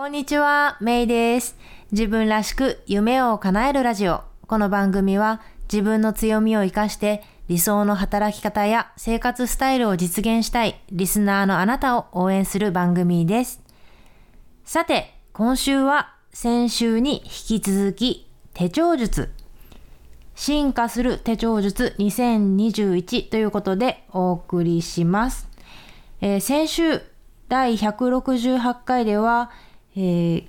こんにちは、メイです。自分らしく夢を叶えるラジオ。この番組は自分の強みを活かして理想の働き方や生活スタイルを実現したいリスナーのあなたを応援する番組です。さて、今週は先週に引き続き手帳術。進化する手帳術2021ということでお送りします。えー先週第168回では、えー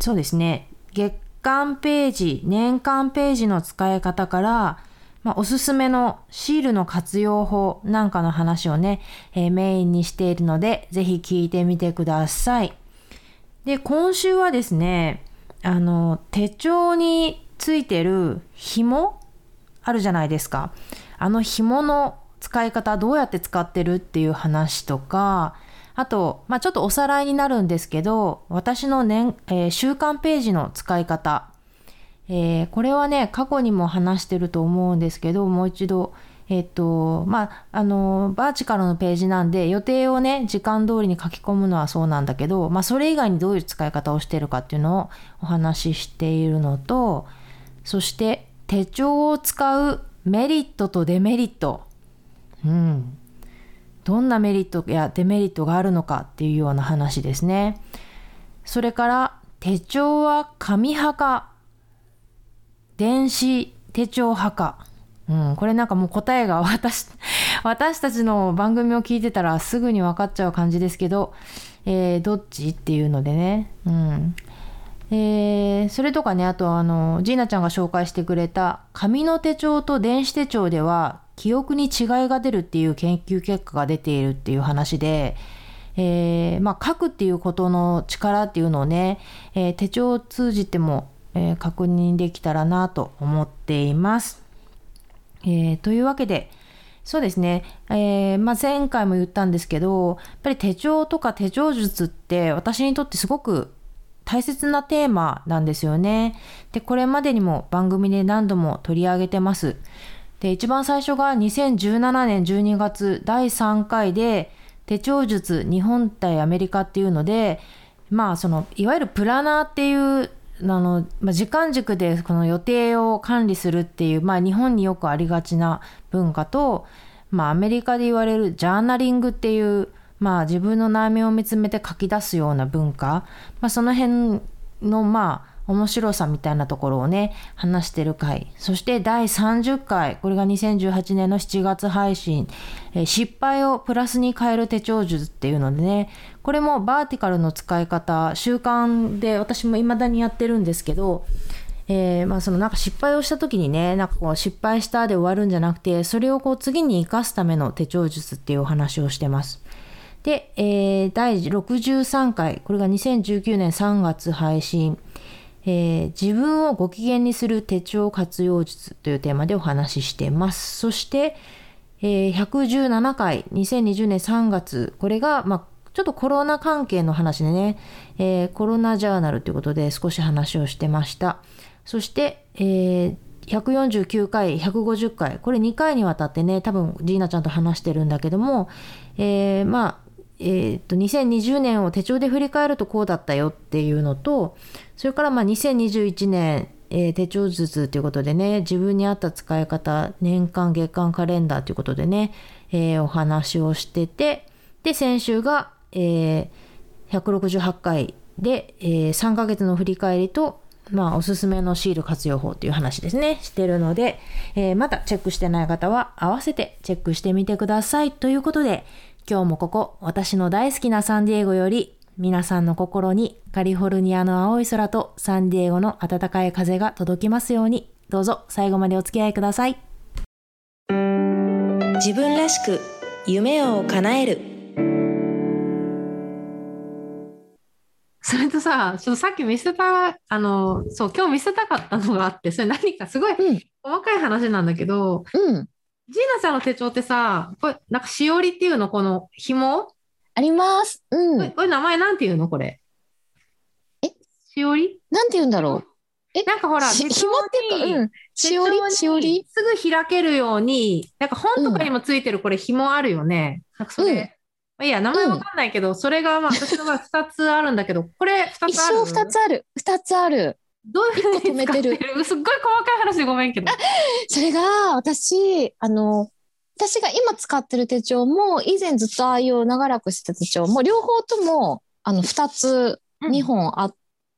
そうですね月間ページ年間ページの使い方から、まあ、おすすめのシールの活用法なんかの話をね、えーメインにしているのでぜひ聞いてみてください。で今週はですねあの手帳についてる紐あるじゃないですかあの紐の使い方どうやって使ってるっていう話とかあと、まあ、ちょっとおさらいになるんですけど私の年、えー週間ページの使い方、えーこれはね過去にも話してると思うんですけどもう一度えっ、とまああのバーチカルのページなんで予定をね時間通りに書き込むのはそうなんだけど、まあ、それ以外にどういう使い方をしてるかっていうのをお話ししているのとそして手帳を使うメリットとデメリット。うん。どんなメリットやデメリットがあるのかっていうような話ですね。それから手帳は紙派か電子手帳派か。うん、これなんかもう答えが私 私たちの番組を聞いてたらすぐに分かっちゃう感じですけど、えーどっちっていうのでね。うんえーそれとかねあとあのジーナちゃんが紹介してくれた紙の手帳と電子手帳では記憶に違いが出るっていう研究結果が出ているっていう話で、えーまあ、書くっていうことの力っていうのをね、えー手帳を通じても、えー確認できたらなと思っています。えーというわけでそうですね、えーまあ、前回も言ったんですけどやっぱり手帳とか手帳術って私にとってすごく大切なテーマなんですよね。でこれまでにも番組で何度も取り上げてます。で一番最初が2017年12月第3回で手帳術日本対アメリカっていうのでまあそのいわゆるプラナーっていうあの、まあ、時間軸でこの予定を管理するっていう、まあ、日本によくありがちな文化と、まあ、アメリカで言われるジャーナリングっていう、まあ、自分の悩みを見つめて書き出すような文化、まあ、その辺のまあ面白さみたいなところをね話してる回。そして第30回。これが2018年の7月配信、え失敗をプラスに変える手帳術っていうのでね。これもバーティカルの使い方。習慣で私も未だにやってるんですけどえーまあ、そのなんか失敗をした時にねなんかこう失敗したで終わるんじゃなくてそれをこう次に生かすための手帳術っていうお話をしてます。で、えー第63回。これが2019年3月配信、えー自分をご機嫌にする手帳活用術というテーマでお話ししてます。そして、えー117回2020年3月これが、まあ、ちょっとコロナ関係の話でね、えーコロナジャーナルということで少し話をしてました。そして、えー149回、150回、これ2回にわたってね、多分ジーナちゃんと話してるんだけども、えーまあ、えーと2020年を手帳で振り返るとこうだったよっていうのとそれからまあ2021年、えー手帳術ということでね自分に合った使い方年間月間カレンダーということでね、えーお話をしててで先週が、えー168回で、えー3ヶ月の振り返りとまあ、おすすめのシール活用法という話ですね、してるので、えーまだチェックしてない方は合わせてチェックしてみてください。ということで、今日もここ、私の大好きなサンディエゴより、皆さんの心にカリフォルニアの青い空とサンディエゴの暖かい風が届きますように、どうぞ最後までお付き合いください。自分らしく夢を叶える。それとさ、ちょっとさっき見せた、あの、そう、今日見せたかったのがあって、それ何かすごいうん。細かい話なんだけど、うん。ジーナちゃんの手帳ってさ、これ、なんかしおりっていうのこの紐こあります。うれ、ん。これ名前なんていうの？これ。え？しおり？なんて言うんだろえ？なんかほら、うし手帳紐っていうにかうん。しおり？しおり？すぐ開けるように、なんか本とかにもついてるこれ紐あるよね。なんかそれ、あいいや、名前わかんないけど、それがまあ私の場合2つあるんだけど、これ2一つある？生二つある。二つある。どういうふうに使ってる？すっごい細かい話でごめんけど。それが、私、あの、私が今使ってる手帳も、以前ずっと愛用長らくしてた手帳も、両方とも、あの、二つ、二本あっ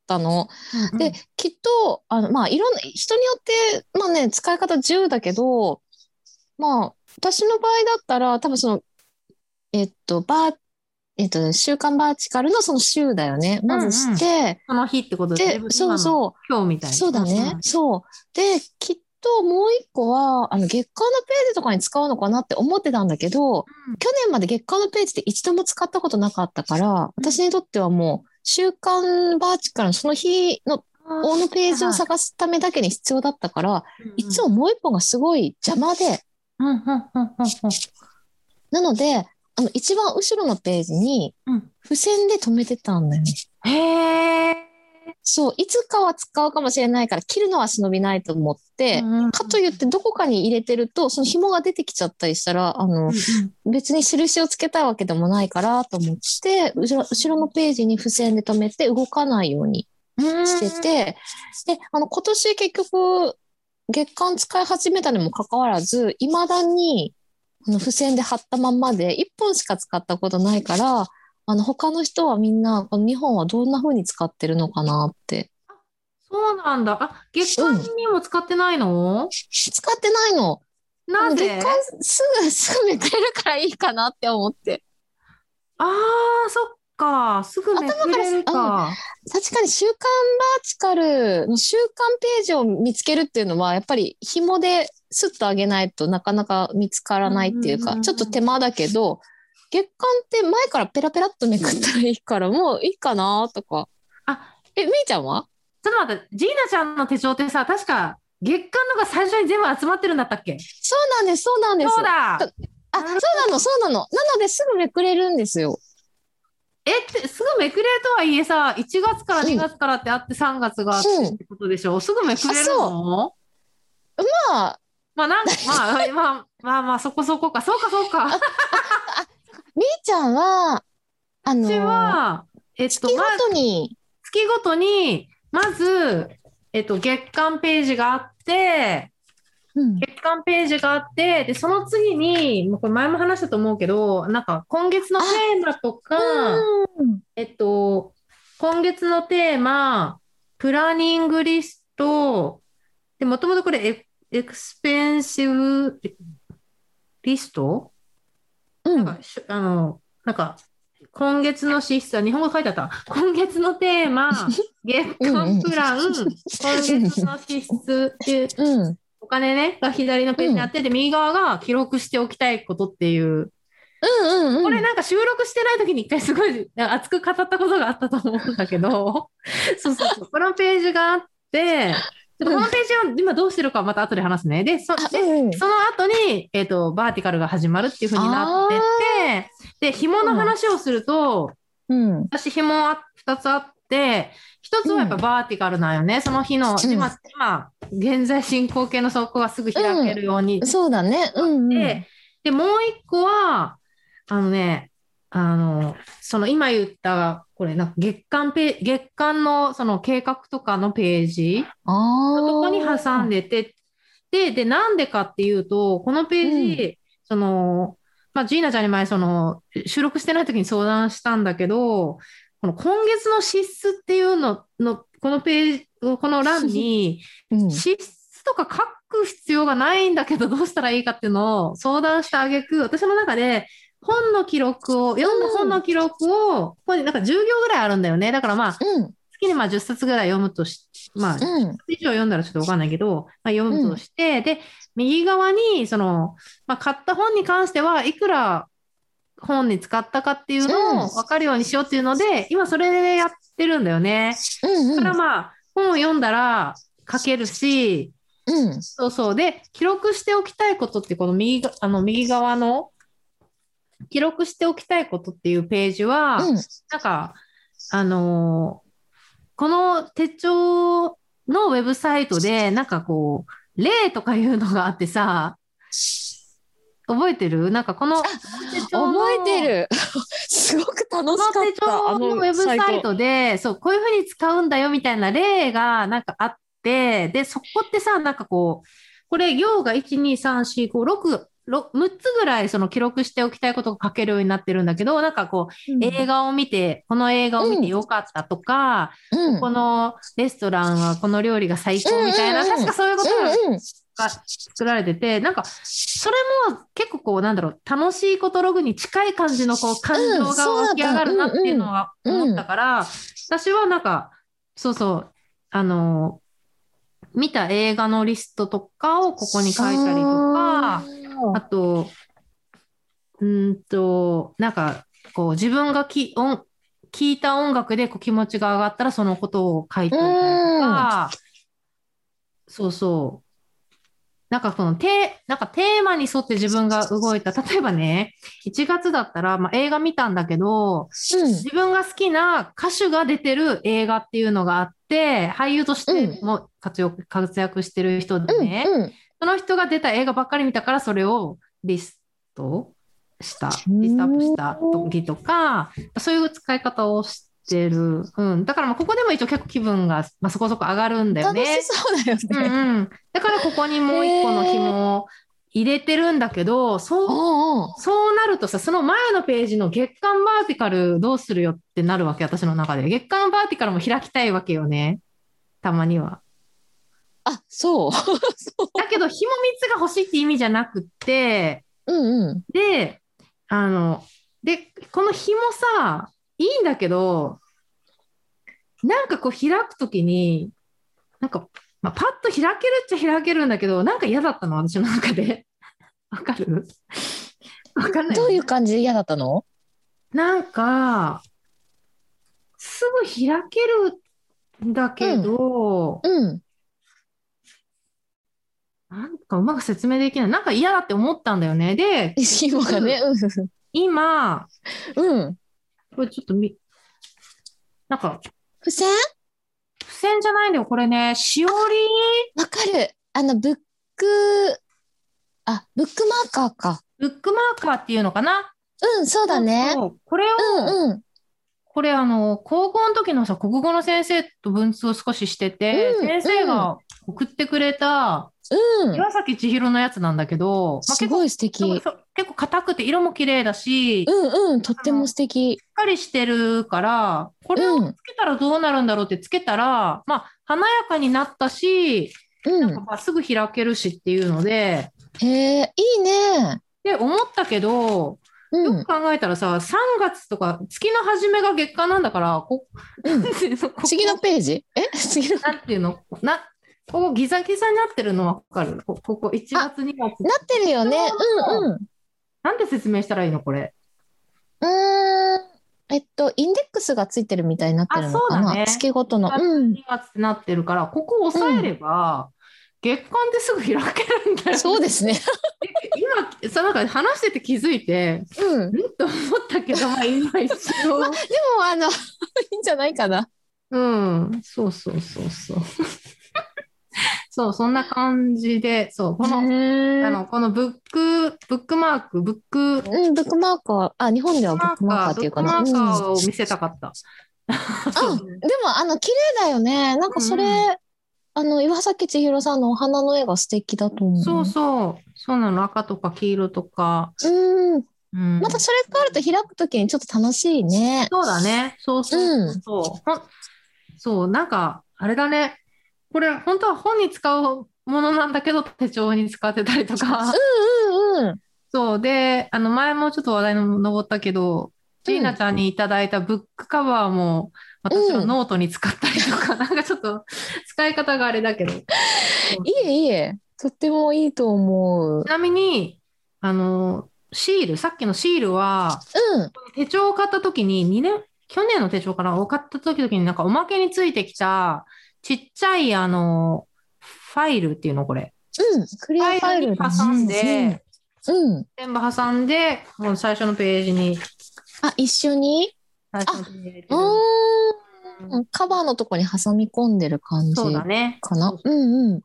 たの。うんで、きっと、あの、まあ、いろんな、人によって、まあね、使い方自由だけど、まあ、私の場合だったら、多分その、えっと、バー、えっと、週刊バーチカルのその週だよね。まずして、その日ってことで、そうう。そう、今日みたいな。そうだね。そう。で、きっともう一個は、あの、月間のページとかに使うのかなって思ってたんだけど、うん去年まで月間のページって一度も使ったことなかったから、私にとってはもう、週刊バーチカルのその日の、うん。のページを探すためだけに必要だったから、いつも。ももう一本がすごい邪魔で、うんうんうんうんなので、あの、一番後ろのページにうん、付箋で止めてたんだよね。うん。へえ。そう、いつかは使うかもしれないから、切るのは忍びないと思って、かといってどこかに入れてると、その紐が出てきちゃったりしたら、あの、別に印をつけたいわけでもないからと思って、後ろ後ろのページに付箋で止めて動かないようにしてて、で、あの、今年結局、月間使い始めたにもかかわらず、未だに、あの、付箋で貼ったまんまで、1本しか使ったことないから、あの、他の人はみんな、この2本はどんな風に使ってるのかなって。そうなんだ。あ、月間にも使ってないの？使ってないの。なぜ？月間すぐ、すぐめくれるからいいかなって思って。ああ、そっか。すぐめくれるか。確かに週刊バーチカルの週刊ページを見つけるっていうのは、やっぱり紐でスッと上げないとなかなか見つからないっていうか、うんうんうんうんちょっと手間だけど、月間って前からペラペラっとめくったらいいから、もういいかなとか。あ、え、みーちゃんは？ちょっと待って、ジーナちゃんの手帳ってさ、確か月間のが最初に全部集まってるんだったっけ？そうなんです、そうなんです。そうだ。あ、そうなの、そうなの。なのですぐめくれるんですよ。えって、すぐめくれるとはいえさ、1月から2月からってあって3月があってってことでしょ、すぐめくれるの？まあ、まあなんか、まあ、まあ、まあまあ、そこそこか。そうか、そうか。みーちゃんは、あのうちは、えっと、月ごまとに、月ごとに、まず、えっと、月間ページがあって、うん。月間ページがあって、で、その次に、もうこれ前も話したと思うけど、なんか今月のテーマとか、うん。えっと、今月のテーマ、プランニングリスト、で、もともとこれエ、エクスペンシブリストうんなんか、しあの、なんか、今月の支出は、日本語書いてあった。今月のテーマ、月間プラン、今月の支出っていう、うん。お金ね、が左のページにあって、で、右側が記録しておきたいことっていう、うんうんうん。これなんか収録してない時に一回すごい 熱く語ったことがあったと思うんだけど、そうそうそう、このページがあって、でこのページは今どうしてるかはまた後で話すね。で、そあでうんその後に、えっ、と、バーティカルが始まるっていう風になってて、で、紐の話をすると、うん。私紐は2つあって、1つはやっぱバーティカルなんよね。その日の、うん今、今、現在進行形の速攻がすぐ開けるようにそうだね。うんうん。で、で、もう一個は、あのね、あの、その今言った、これ、なんか月間ペ月間のその計画とかのページ。のとこに挟んでて、で、で、なんでかっていうと、このページ、その、まあ、ジーナちゃんに前、その、収録してない時に相談したんだけど、この今月の支出っていうのの、このページ、この欄に、うん。支出とか書く必要がないんだけど、どうしたらいいかっていうのを相談した挙句、私の中で本の記録を、読んだ本の記録を、ここになんか10行ぐらいあるんだよね。だからまあ、うん。月にまあ10冊ぐらい読むとし、まあ、うん。以上読んだらちょっとわかんないけど、まあ、読むとして、で、右側に、その、まあ、買った本に関しては、いくら本に使ったかっていうのを分かるようにしようっていうので、今それでやってるんだよね。うん。だからまあ、本を読んだら書けるし、うん。そうそう。で、記録しておきたいことって、この右が、あの、右側の、記録しておきたいことっていうページは、うん。なんか、あのーこの手帳のウェブサイトで、なんかこう、例とかいうのがあってさ、覚えてる？なんかこの覚えてる。すごく楽このしかっ手た。あ帳のウェブサイトで、そう、こういうふうに使うんだよみたいな例がなんかあって、で、そこってさ、なんかこう、これ、行が1、2、3、4、5、6、6 6つぐらいその記録しておきたいことが書けるようになってるんだけど、なんかこう、映画を見て、この映画を見てよかったとか、うん、このレストランはこの料理が最高みたいな、うんうんうん。確かそういうことが作られてて、なんか、それも結構こう、なんだろう、楽しいことログに近い感じのこう、感情が湧き上がるなっていうのは思ったから、私はなんか、そうそう、あの、見た映画のリストとかをここに書いたりとか、あと、うーんと、なんか、こう、自分がき音聞いた音楽でこう気持ちが上がったらそのことを書いてとか、そうそう。なんかそのテなんかテーマに沿って自分が動いた。例えばね、1月だったら、まあ、映画見たんだけど、うん自分が好きな歌手が出てる映画っていうのがあって、俳優としても活躍活躍してる人でね、うんうんその人が出た映画ばっかり見たから、それをリストした、うんリストアップした時とか、そういう使い方をしてる。うん。だからまあここでも一応結構気分が、まあ、そこそこ上がるんだよ楽ねし。そうだようんね。うん。だからここにもう一個の紐を入れてるんだけど、そうそうなるとさ、その前のページの月間バーティカルどうするよってなるわけ、私の中で。月間バーティカルも開きたいわけよね。たまには。あ、そう。だけど、紐3つが欲しいって意味じゃなくって、うんうん。で、あの、で、この紐さ、いいんだけど、なんかこう開くときに、なんか、まあ、パッと開けるっちゃ開けるんだけど、なんか嫌だったの、私の中で。わかる？わかんない？どういう感じで嫌だったの？なんか、すぐ開けるんだけど、うん。なんかうまく説明できない。なんか嫌だって思ったんだよね。で、紐がね。今、うん。うん。これちょっとみ、なんか、付箋？付箋じゃないんだよ。これね、しおり？わかる。あの、ブック、あ、ブックマーカーか。ブックマーカーっていうのかな？うん、そうだね。これを、うんうん。これあの、高校の時のさ、国語の先生と文通を少ししてて、うん先生が送ってくれたうん。岩崎千尋のやつなんだけど、まあ、すごい素敵。結構硬くて色も綺麗だし、しっうんうん、とっても素敵。かりしてるから、これをうんつけたらどうなるんだろうってつけたら、まあ、華やかになったし、うん。なんかまあすぐ開けるしっていうので、へえ、いいね。で、思ったけど、うん。よく考えたらさ、3月とか月の初めが月間なんだから、こうん こ次のページ？え？次の。なんていうの？な、ここギザギザになってるのわかる？こここ1月2月。なってるよね。うんうん。なんで説明したらいいのこれ？うーん。えっと、インデックスがついてるみたいになってるのかな？あそうだね月ごとの。1月うん。2月ってなってるから、ここを押さえれば、月間ですぐ開けるんだよ。そうですね。今、さ、なんか話してて気づいて、うん。でも、んと思ったけど、まあ今一応。あの、いいんじゃないかな。うん、そうそうそうそう。そう、そんな感じで、そう、この、あの、このブック、ブックマーク、ブック、うん、ブックマーカー。あ、日本ではブックマーカーっていうかな。ブックマーカうんーを見せたかった。あ、でも、あの、綺麗だよね。なんかそれ、うんあの、岩崎千尋さんのお花の絵が素敵だと思う。そうそう。そうなの。赤とか黄色とか。うん。うん。またそれがあると開くときにちょっと楽しいね。そうだね。そうそうそうそう。ほんそう、なんか、あれだね。これ、本当は本に使うものなんだけど、手帳に使ってたりとか。うんうん。そう。で、あの、前もちょっと話題の上ったけど、ジーナちゃんにいただいたブックカバーも、私はノートに使ったりとか、なんかちょっと使い方があれだけど。いいえいいえ。とってもいいと思うち。なみに、あの、シール、さっきのシールは、うん。手帳を買った時に、2年、去年の手帳かな？を買った時々になんかおまけについてきた、ちっちゃい、あの、ファイルっていうの、これ。うん。クリアファイルだに挟んね。で、うん。全部挟んで、もう最初のページに、あ、一緒に？最初のページに入れてるうーん。カバーのとこに挟み込んでる感じそうだね。かな？そう。うんうん。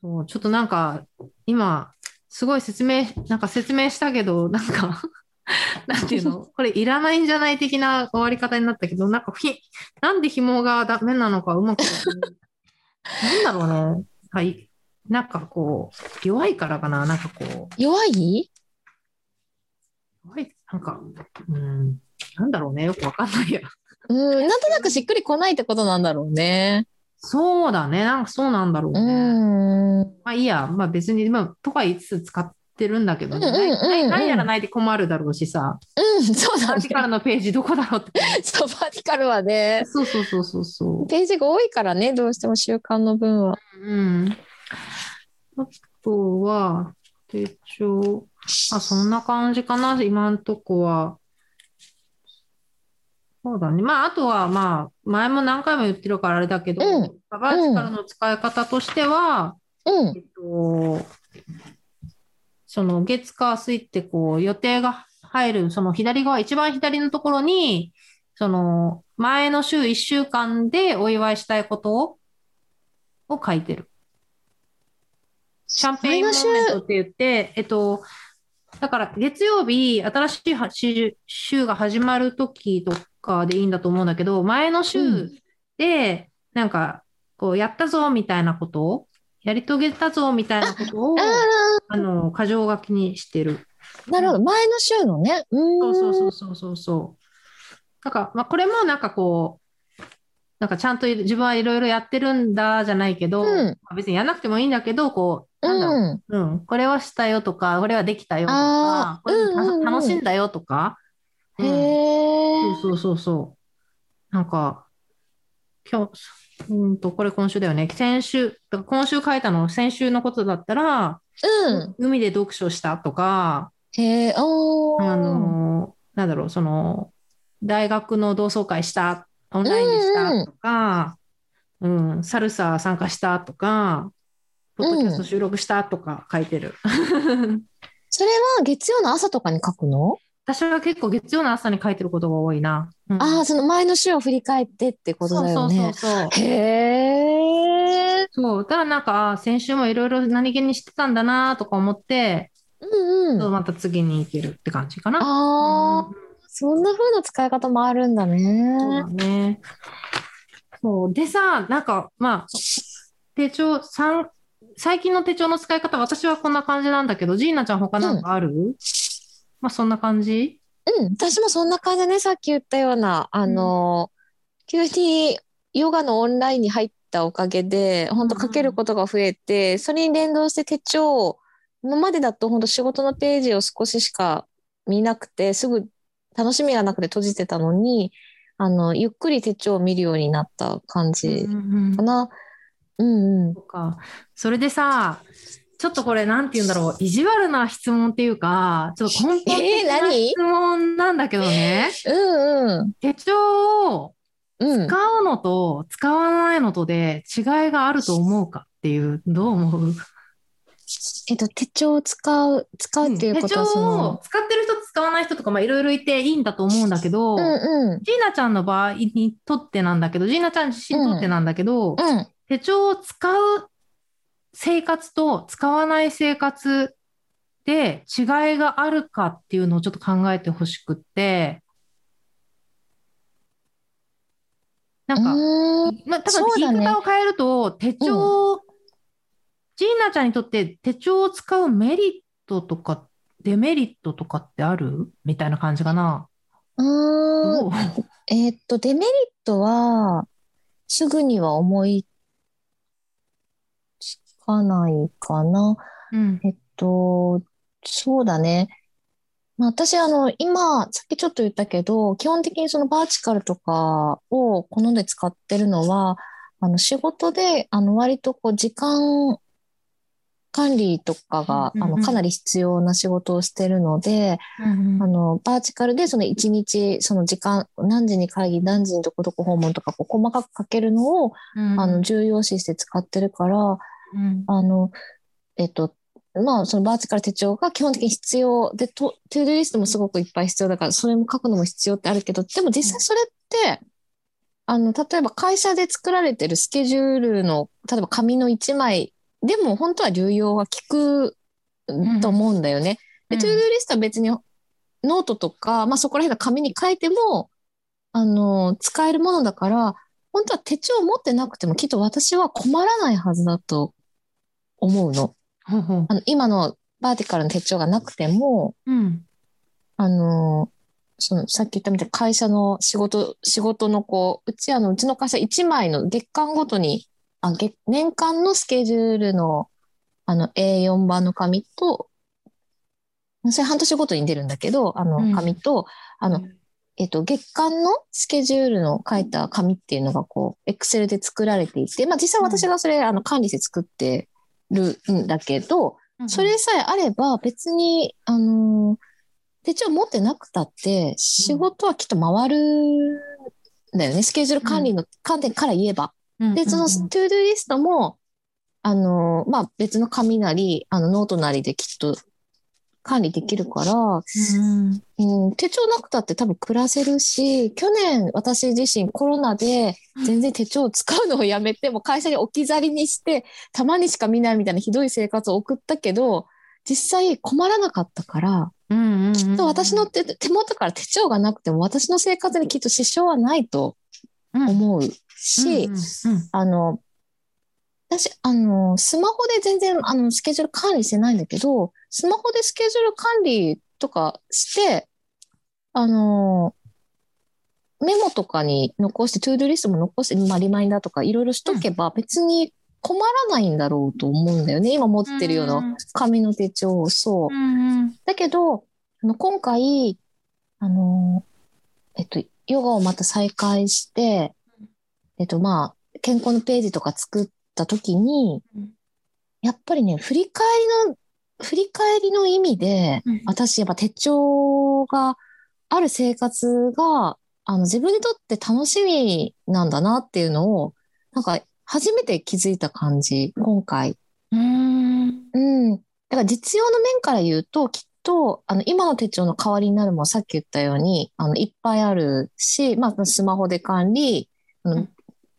そう、ちょっとなんか、今、すごい説明、なんか説明したけど、なんか、なんていうの？これいらないんじゃない的な終わり方になったけど、なんかひ、なんで紐がダメなのかうまく、なんだろうね。はい。なんかこう、弱いからかななんかこう。弱い？弱い？なんか、うん、なんだろうね。よくわかんないや。うん、なんとなくしっくりこないってことなんだろうね。そうだね。なんかそうなんだろうね。うん。まあいいや。まあ別に、まあ、とか言いつつ使ってるんだけど何やらないで困るだろうしさ。うん、そうだね。バーティカルのページどこだろうって。そう、バーティカルはね。そうそうそうそうそう。ページが多いからね、どうしても習慣の分は。うん。あとは、手帳。あ、そんな感じかな、今んとこは。そうだね。まあ、あとは、まあ、前も何回も言ってるからあれだけど、うん、バーチカルの使い方としては、うん、えっと、その月火水ってこう予定が入る、その左側、一番左のところに、その前の週1週間でお祝いしたいことを書いてる。 champagne moment って言って、えっと、だから月曜日、新しい週が始まる時とかでいいんだと思うんだけど、前の週で、なんか、こう、やったぞみたいなことを、やり遂げたぞみたいなことを、あの、箇条書きにしてる。なるほど。前の週のね。そうそうそうそうそうそう。なんか、まあ、これもなんかこう、なんかちゃんと自分はいろいろやってるんだじゃないけど、うん、まあ、別にやらなくてもいいんだけど、こう、なんだろう、うん、うん、これはしたよとか、これはできたよとか、これ楽しんだよとか、へえ、そうそうそうそう。なんか、今日、うんと、これ今週だよね。先週、今週書いたの先週のことだったら、うん。海で読書したとか、へえ、おあの、なんだろう、その、大学の同窓会した、オンラインでしたとか、うん、うん、サルサ参加したとか、ポッドキャスト収録したとか書いてる。うん、それは月曜の朝とかに書くの？私は結構月曜の朝に書いてることが多いな。うん、ああ、その前の週を振り返ってってことだよね。そうそうそうそう。へえ。そう。ただなんか、先週もいろいろ何気にしてたんだなとか思って、うんうん。また次に行けるって感じかな。ああ、うん、そんな風な使い方もあるんだね。そうだね。そう。でさ、なんか、まあ、手帳3、最近の手帳の使い方、私はこんな感じなんだけど、ジーナちゃん他なんかある、うんまあそんな感じ？うん、私もそんな感じね、さっき言ったような、あの、うん、急にヨガのオンラインに入ったおかげで、本当書けることが増えて、うん、それに連動して手帳、今までだと本当仕事のページを少ししか見なくて、すぐ楽しみがなくて閉じてたのに、あの、ゆっくり手帳を見るようになった感じかな。うんうん。うん、そか。それでさ、ちょっとこれなんて言うんだろう、意地悪な質問っていうか、ちょっと根本的な質問なんだけどね。えー、うん。うん。手帳を使うのと使わないのとで違いがあると思うかっていう、どう思う？えっと、手帳を使う、使うっていうことはその、を使ってる人使わない人とか、まあいろいろいていいんだと思うんだけど、うんうん、ジーナちゃんの場合にとってなんだけど、ジーナちゃん自身にとってなんだけど、うん。うん、手帳を使う生活と使わない生活で違いがあるかっていうのをちょっと考えてほしくって、なんか、まあ、多分言い方を変えると、手帳、うん、ジーナちゃんにとって手帳を使うメリットとかデメリットとかってある？みたいな感じかな。うん。えー、っと、デメリットは、すぐには思いかないかな。うん、えっと、そうだね。まあ、私、あの、今、さっきちょっと言ったけど、基本的にそのバーチカルとかを好んで使ってるのは、あの、仕事で、あの、割とこう、時間管理とかが、あの、かなり必要な仕事をしてるので、うんうん、あの、バーチカルでその一日、その時間、何時に会議、何時にどこどこ訪問とか、こう細かく書けるのを、うん、あの、重要視して使ってるから、うん、あの、えっと、まあ、そのバーチカル手帳が基本的に必要で、トトゥードリストもすごくいっぱい必要だから、それも書くのも必要ってあるけど、でも実際それって、あの、例えば会社で作られてるスケジュールの、例えば紙の1枚でも本当は流用は効くと思うんだよね。うん、で、 to-do list は別にノートとか、まあそこら辺の紙に書いても、あの、使えるものだから、本当は手帳を持ってなくてもきっと私は困らないはずだと思うの。ほうほうあの、今のバーティカルの手帳がなくても、うん。あの、その、さっき言ったみたいに会社の仕事、仕事のこう、うちあの、うちの会社1枚の月間ごとに、あ、月、年間のスケジュールの、あの、A4 版の紙と、それ半年ごとに出るんだけど、あうんの、紙と、あの、えっと、月間のスケジュールの書いた紙っていうのがこう、エクセルで作られていて、まあ実際私がそれ、あの、管理して作ってるんだけど、うんそれさえあれば別に、あのー手帳持ってなくたって仕事はきっと回るんだよね。スケジュール管理の観点から言えば。うんで、そのうん to-do list も、あのーまあ、別の紙なり、あの、ノートなりできっと管理できるから、うん。うん、手帳なくたって多分暮らせるし、去年私自身コロナで全然手帳を使うのをやめて、もう会社に置き去りにして、たまにしか見ないみたいなひどい生活を送ったけど、実際困らなかったから、きっと私の手手元から手帳がなくても私の生活にきっと支障はないと思うし、あの、私、あの、スマホで全然、あの、スケジュール管理してないんだけど、スマホでスケジュール管理とかして、あの、メモとかに残して、 to-do list も残して、まあ、リマインダーとかいろいろしとけば別に困らないんだろうと思うんだよね。今持ってるような紙の手帳を、そうう。んうんだけど、あの今回、あの、えっと、ヨガをまた再開して、えっと、まあ、健康のページとか作った時にうん、やっぱりね、振り返りの、振り返りの意味でうん、私、やっぱ手帳がある生活が、あの、自分にとって楽しみなんだなっていうのを、なんか、初めて気づいた感じ、今回。うんうん。だから実用の面から言うと、きっと、あの、今の手帳の代わりになるもの、さっき言ったように、あの、いっぱいあるし、まあ、スマホで管理、うん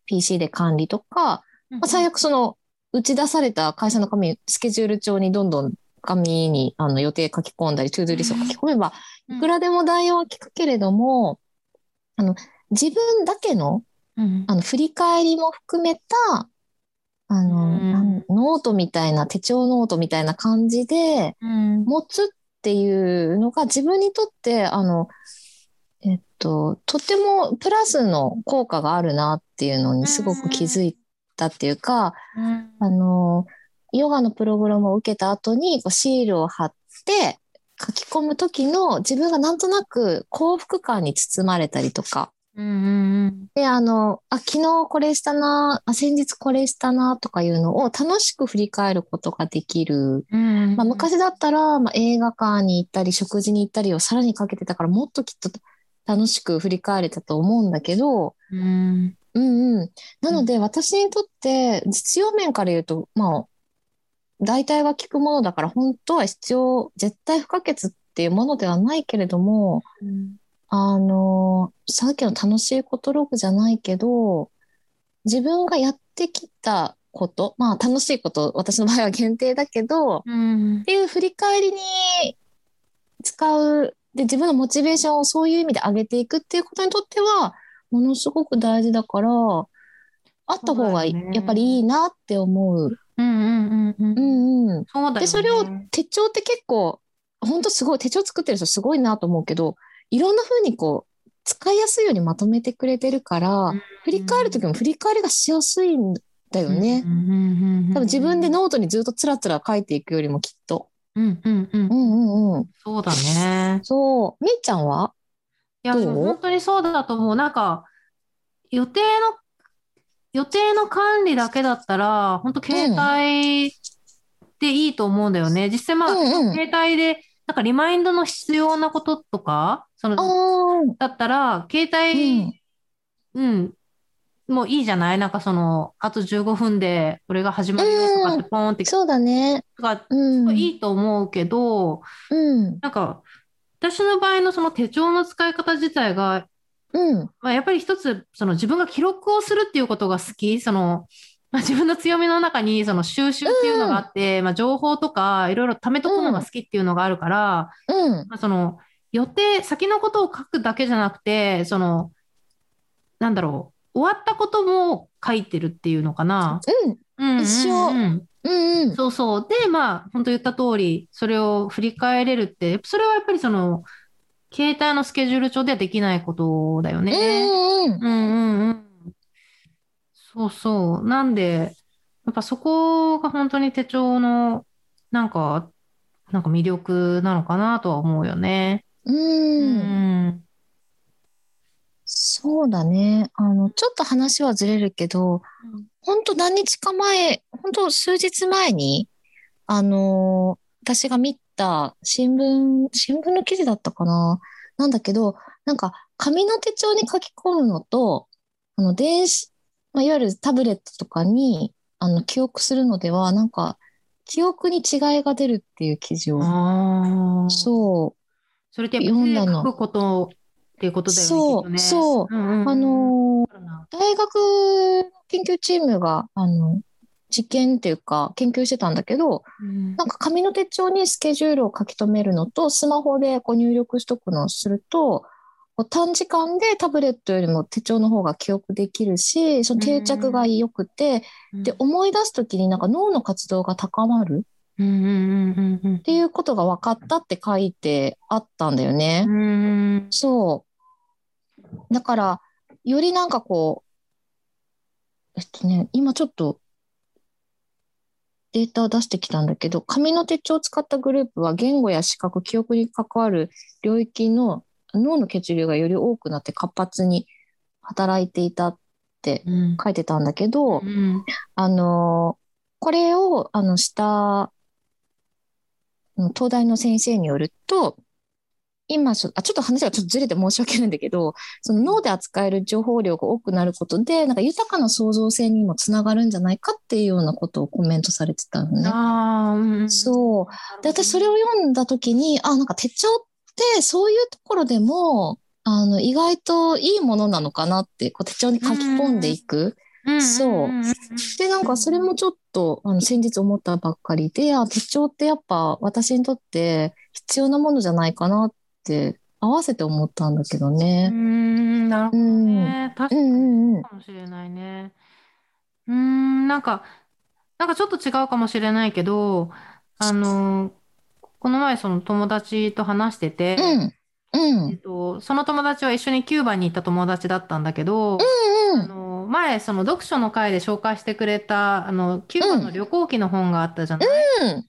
PC で管理とか、まあ、最悪その、打ち出された会社の紙、スケジュール帳にどんどん紙にあの予定書き込んだり、トゥードゥリスト書き込めば、うん。いくらでも代用は効くけれども、あの、自分だけの、うん。あの、振り返りも含めた、あの、ノートみたいな、手帳ノートみたいな感じで、うん。持つっていうのが自分にとって、あの、えっと、とてもプラスの効果があるなっていうのにすごく気づいたっていうか、うん。あの、ヨガのプログラムを受けた後にこうシールを貼って書き込む時の自分がなんとなく幸福感に包まれたりとか、うんうんで、あの、あ、昨日これしたな、あ、先日これしたなとかいうのを楽しく振り返ることができる。うん。まあ、昔だったら、まあ、映画館に行ったり、食事に行ったりをさらにかけてたから、もっときっと楽しく振り返れたと思うんだけど、うんうんうん。なので、私にとって、実用面から言うと、まあ、大体が効くものだから、本当は必要、絶対不可欠っていうものではないけれども、うん。あの、さっきの楽しいことログじゃないけど、自分がやってきたこと、まあ楽しいこと、私の場合は限定だけど、うん。っていう振り返りに使う、で、自分のモチベーションをそういう意味で上げていくっていうことにとっては、ものすごく大事だから、あった方がやっぱりいいなって思う。うんうんうんううんんうん。そうだよねで、それを手帳って結構、本当すごい、手帳作ってる人すごいなと思うけど、いろんな風にこう、使いやすいようにまとめてくれてるから、振り返るときも振り返りがしやすいんだよね。多分自分でノートにずっとつらつら書いていくよりもきっと。うんうんうんうんうんうん。そうだねそう。みーちゃんは？いや、本当にそうだと思う。なんか、予定の、予定の管理だけだったら、本当携帯でいいと思うんだよね。実際まあ、うんうん。携帯で、なんかリマインドの必要なこととか、その、だったら、携帯、うん、もういいじゃない？なんかその、あと15分で、これが始まるよとかってポーンって、そうだね。とか、うん。いいと思うけど、うん。なんか、私の場合のその手帳の使い方自体が、うん。まあ、やっぱり一つ、その自分が記録をするっていうことが好き、その、まあ、自分の強みの中にその収集っていうのがあって、まあ、情報とかいろいろ貯めとくのが好きっていうのがあるから、うん。まあ、その、予定、先のことを書くだけじゃなくて、その、なんだろう、終わったことも書いてるっていうのかな。うん、うん、一緒。うんうん、そうそう。で、まあ、本当言った通り、それを振り返れるって、それはやっぱりその、携帯のスケジュール帳ではできないことだよね。うんうん。うんうんうん。そうそう。なんで、やっぱそこが本当に手帳の、なんか、なんか魅力なのかなとは思うよね。うん。うんそうだね。あの、ちょっと話はずれるけど、本当何日か前、本当数日前に、あの私が見た新聞、新聞の記事だったかな？なんだけど、なんか紙の手帳に書き込むのと、あの、電子、まあ、いわゆるタブレットとかに、あの、記憶するのでは、なんか、記憶に違いが出るっていう記事を、そう。それってやっぱり書くことっていうことだよね。そう、ね、そう。うんうん、あの大学研究チームが、あの、実験っていうか研究してたんだけど、うん、なんか紙の手帳にスケジュールを書き留めるのとスマホでこう入力しとくのをすると短時間でタブレットよりも手帳の方が記憶できるしその定着が良くて、うん、で思い出す時になんか脳の活動が高まるっていうことが分かったって書いてあったんだよね。うん、そうだからよりなんかこうえっとね今ちょっとデータを出してきたんだけど、紙の手帳を使ったグループは言語や視覚、記憶に関わる領域の脳の血流がより多くなって活発に働いていたって書いてたんだけど、うん、あの、これをあのした東大の先生によると、今あ、ちょっと話がちょっとずれて申し訳ないんだけど、その脳で扱える情報量が多くなることで、なんか豊かな創造性にもつながるんじゃないかっていうようなことをコメントされてたのね。あうん、そう。で、私それを読んだ時に、あ、なんか手帳ってそういうところでも、あの、意外といいものなのかなって、こう手帳に書き込んでいく。そう。で、なんかそれもちょっと、あの、先日思ったばっかりで、あ、手帳ってやっぱ私にとって必要なものじゃないかなっって合わせて思ったんだけどね。うん、なるほどね。確かにかもしれないね。うん、なんか、なんかちょっと違うかもしれないけど、あの、この前その友達と話してて、うんうんえっと、その友達は一緒にキューバに行った友達だったんだけど、うんうん、あの前その読書の会で紹介してくれたあのキューバの旅行記の本があったじゃない、うん。うん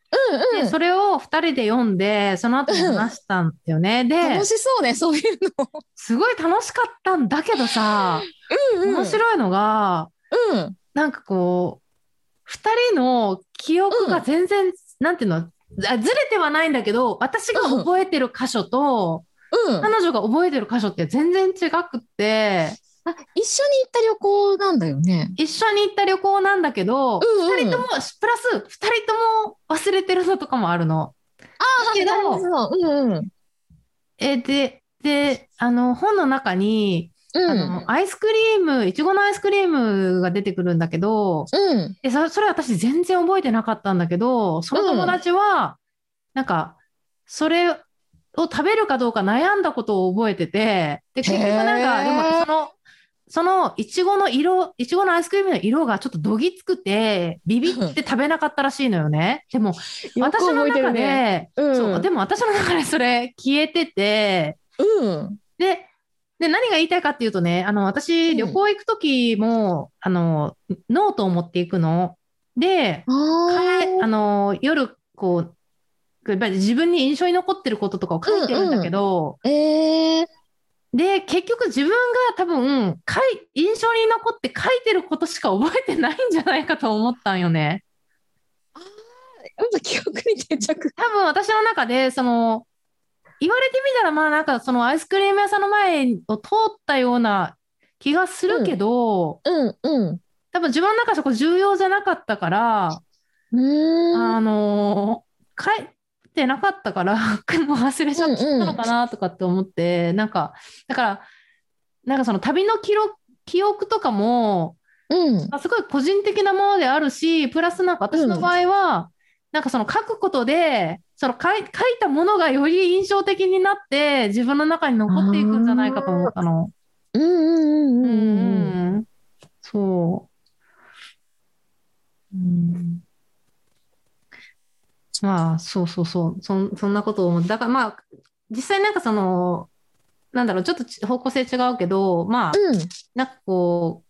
うん、でそれを2人で読んでその後に話したんだよね、で楽しそうねそういうの。すごい楽しかったんだけどさ、うんうん、面白いのが、うん、なんかこう2人の記憶が全然、うん、なんていうの？ずれてはないんだけど私が覚えてる箇所と、うん、彼女が覚えてる箇所って全然違くって、あ、一緒に行った旅行なんだよね。一緒に行った旅行なんだけど、うんうん、2人とも、プラス2人とも忘れてるのとかもあるの。ああ、けど、うんうん。えで、で、あの、本の中に、うん、あのアイスクリーム、いちごのアイスクリームが出てくるんだけど、うん、でそそれ私全然覚えてなかったんだけど、その友達は、なんか、それを食べるかどうか悩んだことを覚えてて、で、結局なんか、でもその、そのいちごの色、いちごのアイスクリームの色がちょっとどぎつくて、ビビって食べなかったらしいのよね。でも、私の中で、ねうん、そう、でも私の中でそれ 消えてて、うん。で、で、何が言いたいかっていうとね、あの、私、旅行行くときも、うん、あの、ノートを持っていくの。で、あの、夜、こう、やっぱり自分に印象に残ってることとかを書いてるんだけど、うんうん、えー、で、結局自分が多分、かい、印象に残って書いてることしか覚えてないんじゃないかと思ったんよね。ああ、記憶に定着。多分私の中で、その、言われてみたら、まあなんかそのアイスクリーム屋さんの前を通ったような気がするけど、うん、うん、うん。多分自分の中そこ重要じゃなかったから、うんあのかい、てなかったから、もう忘れちゃったのかなとかって思って、うんうん、なんか、だから、なんかその旅の記録記憶とかも、うん、すごい個人的なものであるし、プラスなんか私の場合は、なんかその書くことで、その書い書いたものがより印象的になって、自分の中に残っていくんじゃないかと思ったの。うんうんうんうんうん。うんそう。うん。まあ、そうそうそう。そん、そんなことを思う。だからまあ、実際なんかその、なんだろう、ちょっとち方向性違うけど、まあ、うん。なんかこ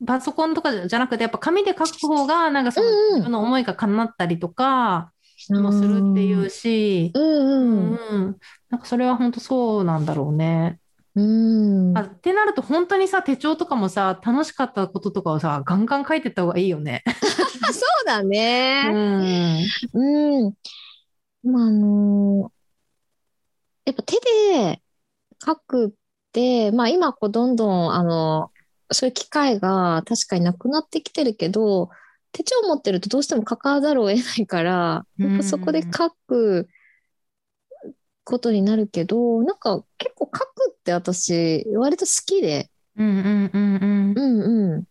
う、パソコンとかじゃなくて、やっぱ紙で書く方が、なんかそのうんうん自分の思いが叶ったりとかもするっていうし、うんううん。ん、なんかそれは本当そうなんだろうね。うん。あ、ってなると本当にさ、手帳とかもさ、楽しかったこととかをさ、ガンガン書いてった方がいいよね。そうだうね。ん。うん。まあ、あのやっぱ手で書くって、まあ今こうどんどん、あの、そういう機会が確かになくなってきてるけど、手帳持ってるとどうしても書かざるを得ないから、やっぱそこで書くことになるけど、なんか結構書くって私割と好きで、うんうんうんうん。うんうん。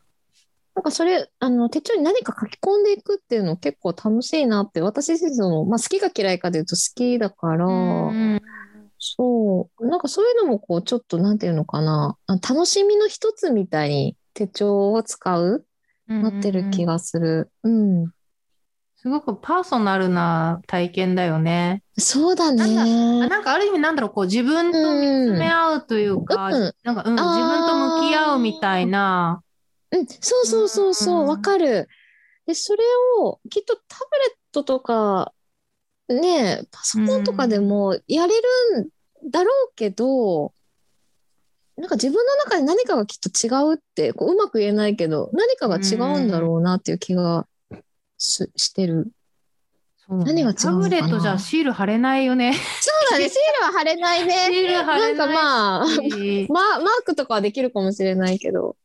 なんかそれ、あの、手帳に何か書き込んでいくっていうの結構楽しいなって、私自身その、まあ好きか嫌いかで言うと好きだから、うんそう、なんかそういうのもこう、ちょっとなんていうのかな、あ楽しみの一つみたいに手帳を使う、うんなってる気がする。うん。すごくパーソナルな体験だよね。そうだあね。なんかある意味なんだろう、こう自分と見つめ合うというか、うんなんか、うん、自分と向き合うみたいな。うん、そうそうそうそうう、んわかる。で、それをきっとタブレットとか、ね、パソコンとかでもやれるんだろうけど、なんか自分の中で何かがきっと違うって、こううまく言えないけど、何かが違うんだろうなっていう気がすしてる。何が違うタブレットじゃシール貼れないよね。そうだね、シールは貼れないね。シール貼れなんかまあ。ま、マークとかはできるかもしれないけど。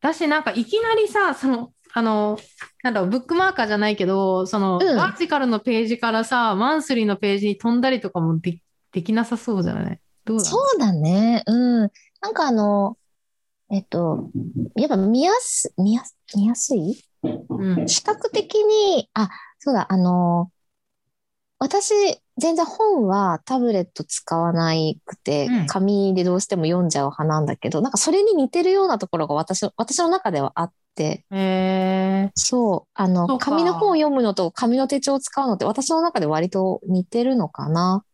だし、なんかいきなりさ、その、あの、なんだろう、ブックマーカーじゃないけど、その、うんバーチカルのページからさ、マンスリーのページに飛んだりとかもでできなさそうじゃない？どうだそうだね。うん。なんかあの、えっと、やっぱ見やす、見やす、見やすい？うん。視覚的に、あ、そうだ、あの、私、全然本はタブレット使わないくてうん、紙でどうしても読んじゃう派なんだけど、なんかそれに似てるようなところが私の、私の中ではあって、えそう、あの、紙の本を読むのと紙の手帳を使うのって私の中で割と似てるのかな。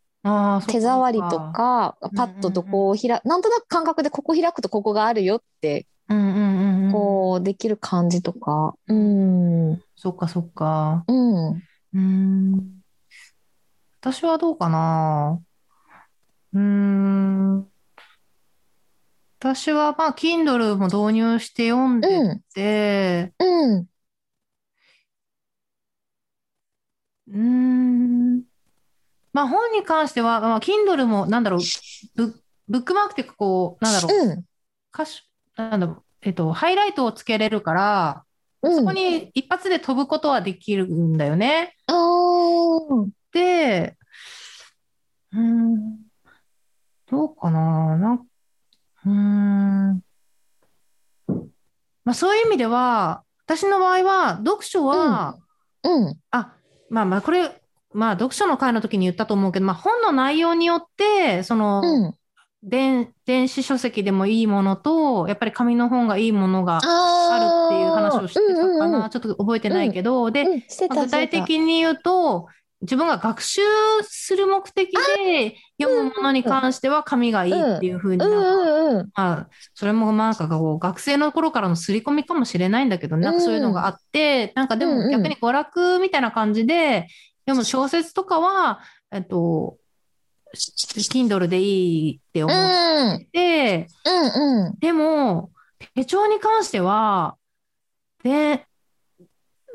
手触りとか、うんパッとどこを開、なんとなく感覚でここ開くとここがあるよって、うんうんうんうん。こう、できる感じとか。うん。うん。そっかそっか。うん。うーん。私はどうかな。うーん。私はまあ、Kindle も導入して読んでて、うん。うーん。まあ、本に関しては、まあ、Kindle も、なんだろう、ブ、ブックマークってこう、なんだろう、うん。歌詞、なんだろう、えっと、ハイライトをつけれるから、うん。そこに一発で飛ぶことはできるんだよね。で、うーん、どうかな、なん、うーん。まあ、そういう意味では、私の場合は、読書は、うん。あ、まあまあ、これ、まあ、読書の会の時に言ったと思うけど、まあ、本の内容によって、その、うん。電、電子書籍でもいいものと、やっぱり紙の本がいいものがああるっていう話をしてたかうんうんな。ちょっと覚えてないけど、で、うん、してた、まあ具体。的に言うと、自分が学習する目的で読むものに関しては紙がいいっていうふうにうんうんうん。まあ、それもなんかこう学生の頃からの刷り込みかもしれないんだけど、なんかそういうのがあって、なんかでも逆に娯楽みたいな感じで読む小説とかは、えっと、Kindle でいいって思っうん。て、うんうん。でも、手帳に関しては、で、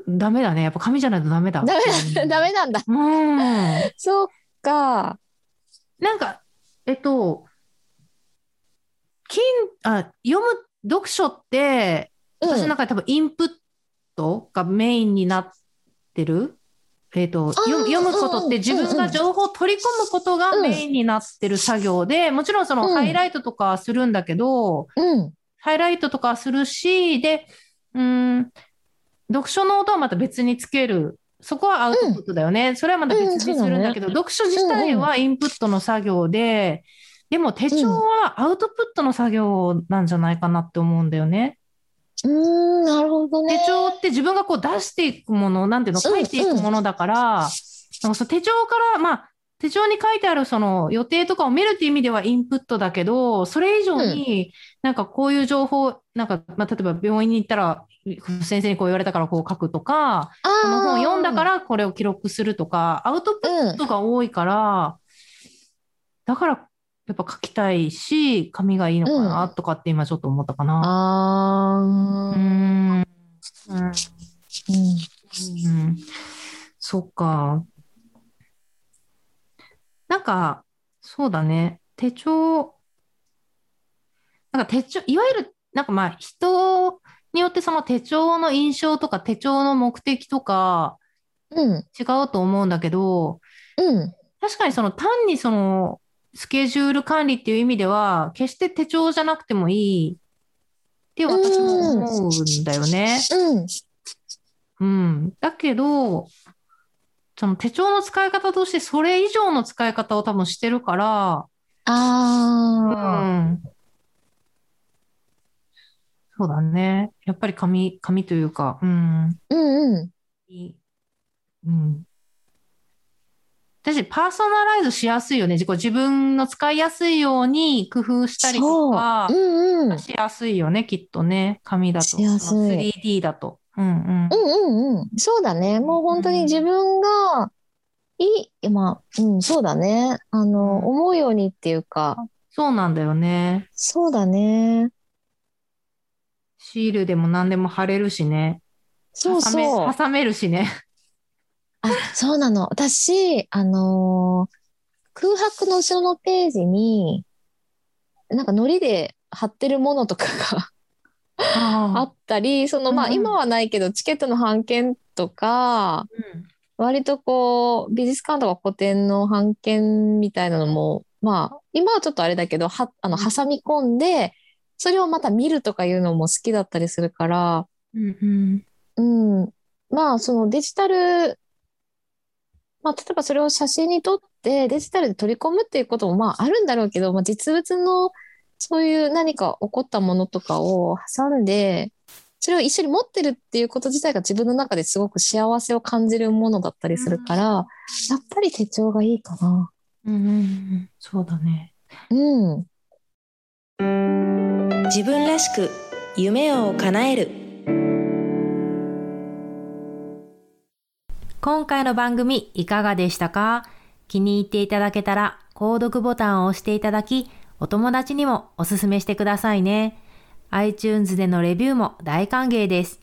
ダメだね。やっぱ紙じゃないとダメだ。ダメだ、ダメなんだ。うん。そっか。なんか、えっと、金、あ、読む、読書って、私の中で多分インプットがメインになってる。えっと、読む読むことって自分が情報を取り込むことがメインになってる作業で、もちろんそのうんハイライトとかはするんだけど、うん。ハイライトとかはするし、で、うーん、読書ノートはまた別につける。そこはアウトプットだよね。うん、それはまた別にするんだけど、うんね、読書自体はインプットの作業で、でも手帳はアウトプットの作業なんじゃないかなって思うんだよね。うん、なるほどね。手帳って自分がこう出していくもの、なんていうの、書いていくものだから、なんかその手帳から、まあ、手帳に書いてあるその予定とかを見るっていう意味ではインプットだけど、それ以上になんかこういう情報、なんか、まあ、例えば病院に行ったら、先生にこう言われたからこう書くとか、この本読んだからこれを記録するとか、アウトプットが多いから、だからやっぱ書きたいし、紙がいいのかなとかって今ちょっと思ったかな。ああ。うん。うん。うん。そっか。なんか、そうだね。手帳、なんか手帳、いわゆる、なんかまあ人によってその手帳の印象とか手帳の目的とか違うと思うんだけど、うん、確かにその単にそのスケジュール管理っていう意味では、決して手帳じゃなくてもいいって私も思うんだよね。うん。うん。だけど、その手帳の使い方としてそれ以上の使い方を多分してるから、ああ、うん。そうだね。やっぱり紙、紙というか、うん。うんうん。うん。私、パーソナライズしやすいよね。自分の使いやすいように工夫したりとか、うんうん、しやすいよね、きっとね。紙だと。しやすい。3D だと。うんうん。うんうんうん。そうだね。もう本当に自分がいい、まあ、うん、そうだね。あの、思うようにっていうか。そうなんだよね。そうだね。シールでも何でも貼れるしね。そうそう。挟めるしね。あ、そうなの。私、あのー、空白の後ろのページに、なんか糊で貼ってるものとかがあったり、そのまあ今はないけどチケットの半券とか、割とこう美術館とか古典の半券みたいなのも、まあ今はちょっとあれだけど、は、あの挟み込んで、それをまた見るとかいうのも好きだったりするから、うん。うん、まあそのデジタル、まあ例えばそれを写真に撮ってデジタルで取り込むっていうこともまああるんだろうけど、まあ実物のそういう何か起こったものとかを挟んで、それを一緒に持ってるっていうこと自体が自分の中ですごく幸せを感じるものだったりするから、うん、やっぱり手帳がいいかな。うん、うん、そうだね。うん。自分らしく夢を叶える。今回の番組いかがでしたか？気に入っていただけたら購読ボタンを押していただきお友達にもおすすめしてくださいね。iTunes でのレビューも大歓迎です。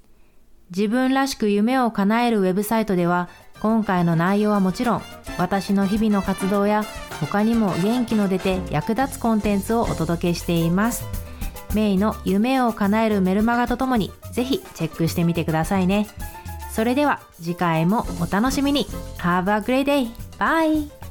自分らしく夢を叶えるウェブサイトでは、今回の内容はもちろん、私の日々の活動や、他にも元気の出て役立つコンテンツをお届けしています。メイの夢を叶えるメルマガとともに、ぜひチェックしてみてくださいね。それでは次回もお楽しみに。Have a great day! Bye!